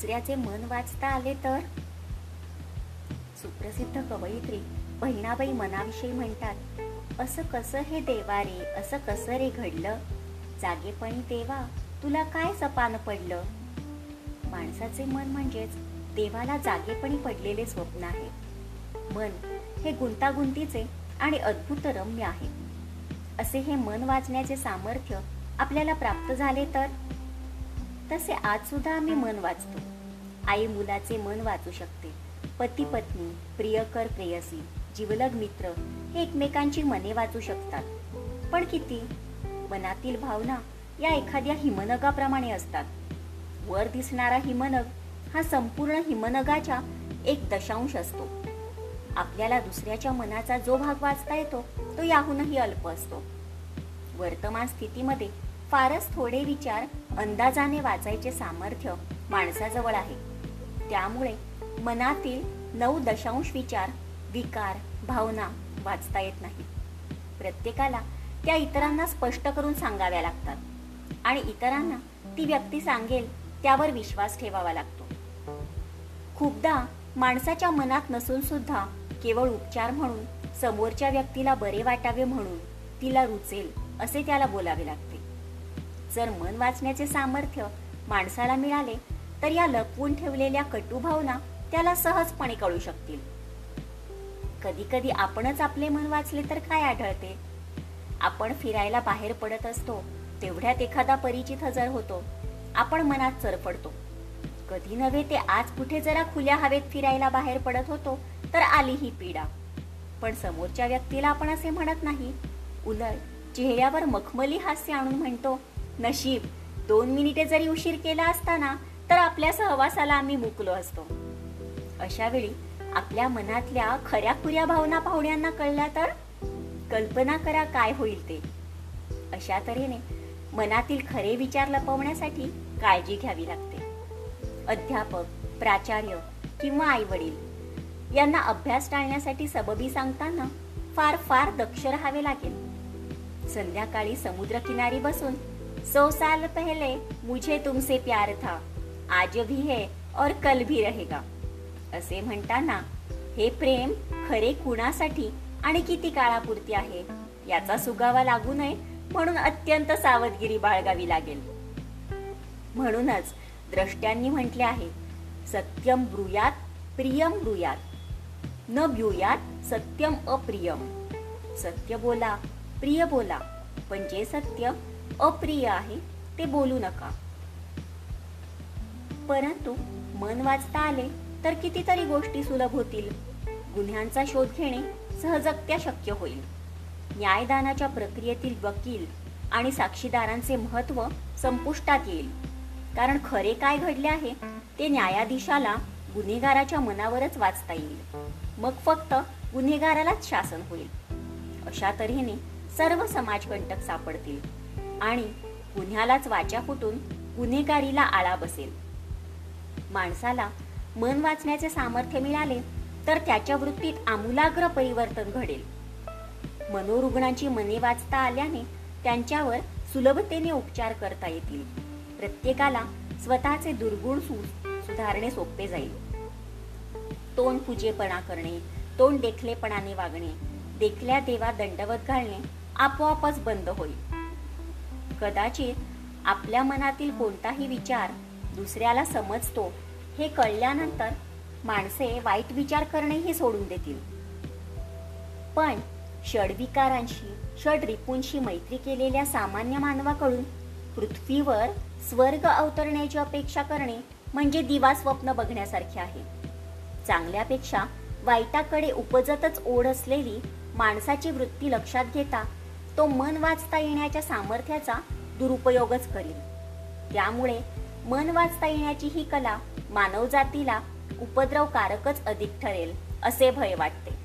दुसऱ्याचे मन वाचता आले तर? सुप्रसिद्ध कवयित्री बहिणाबाई मनाविषयी म्हणतात असं कसं हे देवा रे असं कसं रे घडलं? जागेपणी देवा तुला काय सपान पडलं? माणसाचे मन म्हणजेच देवाला जागेपणी पडलेले स्वप्न आहे. मन हे गुंतागुंतीचे आणि अद्भुत रम्य आहे. असे हे मन वाचण्याचे सामर्थ्य आपल्याला प्राप्त झाले तर? तसे आज सुद्धा आम्ही मन वाचतो. आई मुलाचे मन वाचू शकते. पती पत्नी प्रियकर प्रेयसी जीवलग मित्र हे एकमेकांची मने वाचू शकतात. पण किती? मनातील भावना या एखाद्या हिमनगाप्रमाणे असतात. वर दिसणारा हिमनग हा संपूर्ण हिमनगाच्या एक दशांश असतो. आपल्याला दुसऱ्याच्या मनाचा जो भाग वाचता येतो तो याहूनही अल्प असतो. वर्तमान स्थितीमध्ये फारच थोडे विचार अंदाजाने वाचायचे सामर्थ्य माणसाजवळ आहे. त्यामुळे मनातील नऊ दशांश विचार विकार भावना वाचता येत नाही प्रत्येकाला त्या इतरांना स्पष्ट करून सांगाव्या लागतात आणि इतरांना ती व्यक्ती सांगेल त्यावर विश्वास ठेवावा लागतो. खूपदा माणसाच्या मनात नसून सुद्धा केवळ उपचार म्हणून समोरच्या व्यक्तीला बरे वाटावे म्हणून तिला रुचेल असे त्याला बोलावे लागते. जर मन वाचण्याचे सामर्थ्य माणसाला मिळाले तर या लपवून ठेवलेल्या कटू भावना त्याला सहजपणे कळू शकतील. कधी कधी आपणच आपले मन वाचले तर काय आढळते? आपण फिरायला बाहेर पडत असतो तेवढ्यात एखादा परिचित हजर होतो आपण मनात चरफडतो. कधी नव्हे ते आज कुठे जरा खुल्या हवेत फिरायला बाहेर पडत होतो तर आली ही पीडा. पण समोरच्या व्यक्तीला आपण असे म्हणत नाही. उलट चेहऱ्यावर मखमली हास्य आणून म्हणतो नशीब. दोन मिनिटे जरी उशीर केला असताना तर आपल्या सहवासाला आम्ही मुकलो असतो. अशा वेळी आपल्या मनातल्या खऱ्या खुऱ्या भावना पाहुण्यांना कळल्या तर कल्पना करा काय होईल ते. अशा तऱ्हेने मनातील खरे विचार लपवण्यासाठी काळजी घ्यावी लागते. अध्यापक प्राचार्य किंवा आई वडील यांना अभ्यास टाळण्यासाठी सबबी सांगताना फार फार दक्ष राहावे लागेल. संध्याकाळी समुद्रकिनारी बसून सौ साल पहले मुझे तुमसे प्यार था। आज भी है और कल भी रहेगा। असे म्हणताना हे प्रेम खरे कुणासाठी आणि किती काळापुरती आहे याचा सुगावा लागू नये म्हणून अत्यंत सावधगिरी बाळगावी लागेल. म्हणूनच द्रष्ट्यांनी म्हटले आहे सत्यम ब्रुयात प्रियम ब्रुयात. न ब्युयात सत्यम अप्रियम. सत्य बोला प्रिय बोला पण जे सत्य अप्रिय आहे ते बोलू नका. परंतु मन वाचता आले तर कितीतरी गोष्टी सुलभ होतील. गुन्ह्यांचा शोध घेणे सहजगत्या शक्य होईल. न्यायदानाच्या प्रक्रियेतील वकील आणि साक्षीदारांचे महत्त्व संपुष्टात येईल. कारण खरे काय घडले आहे ते न्यायाधीशाला गुन्हेगाराच्या मनावरच वाचता येईल. मग फक्त गुन्हेगारालाच शासन होईल. अशा तऱ्हेने सर्व समाजकंटक सापडतील. आणि गुन्ह्यालाच वाचा फुटून गुन्हेगारीला आळा बसेल. माणसाला मन वाचण्याचे सामर्थ्य मिळाले तर त्याच्या वृत्तीत आमूलाग्र परिवर्तन घडेल. मनोरुग्णांची मने वाचता आल्याने त्यांच्यावर सुलभतेने उपचार करता येतील. प्रत्येकाला स्वतःचे दुर्गुण सुधारणे सोपे जाईल. तोंड पूजेपणा करणे तोंड देखलेपणाने वागणे देखल्या देवा दंडवत घालणे आपोआपच बंद होईल. कदाचित आपल्या मनातील कोणताही विचार दुसऱ्याला समजतो हे कळल्यानंतर माणसे वाईट विचार करणेही सोडून देतील. पण षडविकारांशी षड रिपूंशी मैत्री केलेल्या सामान्य मानवाकडून पृथ्वीवर स्वर्ग अवतरण्याची अपेक्षा करणे म्हणजे दिवा स्वप्न बघण्यासारखे आहे. चांगल्यापेक्षा वाईटाकडे उपजतच ओढ असलेली माणसाची वृत्ती लक्षात घेता तो मन वाचता येण्याच्या सामर्थ्याचा दुरुपयोगच करील त्यामुळे मन वाचता येण्याची ही कला मानवजातीला उपद्रवकारकच अधिक ठरेल असे भय वाटते.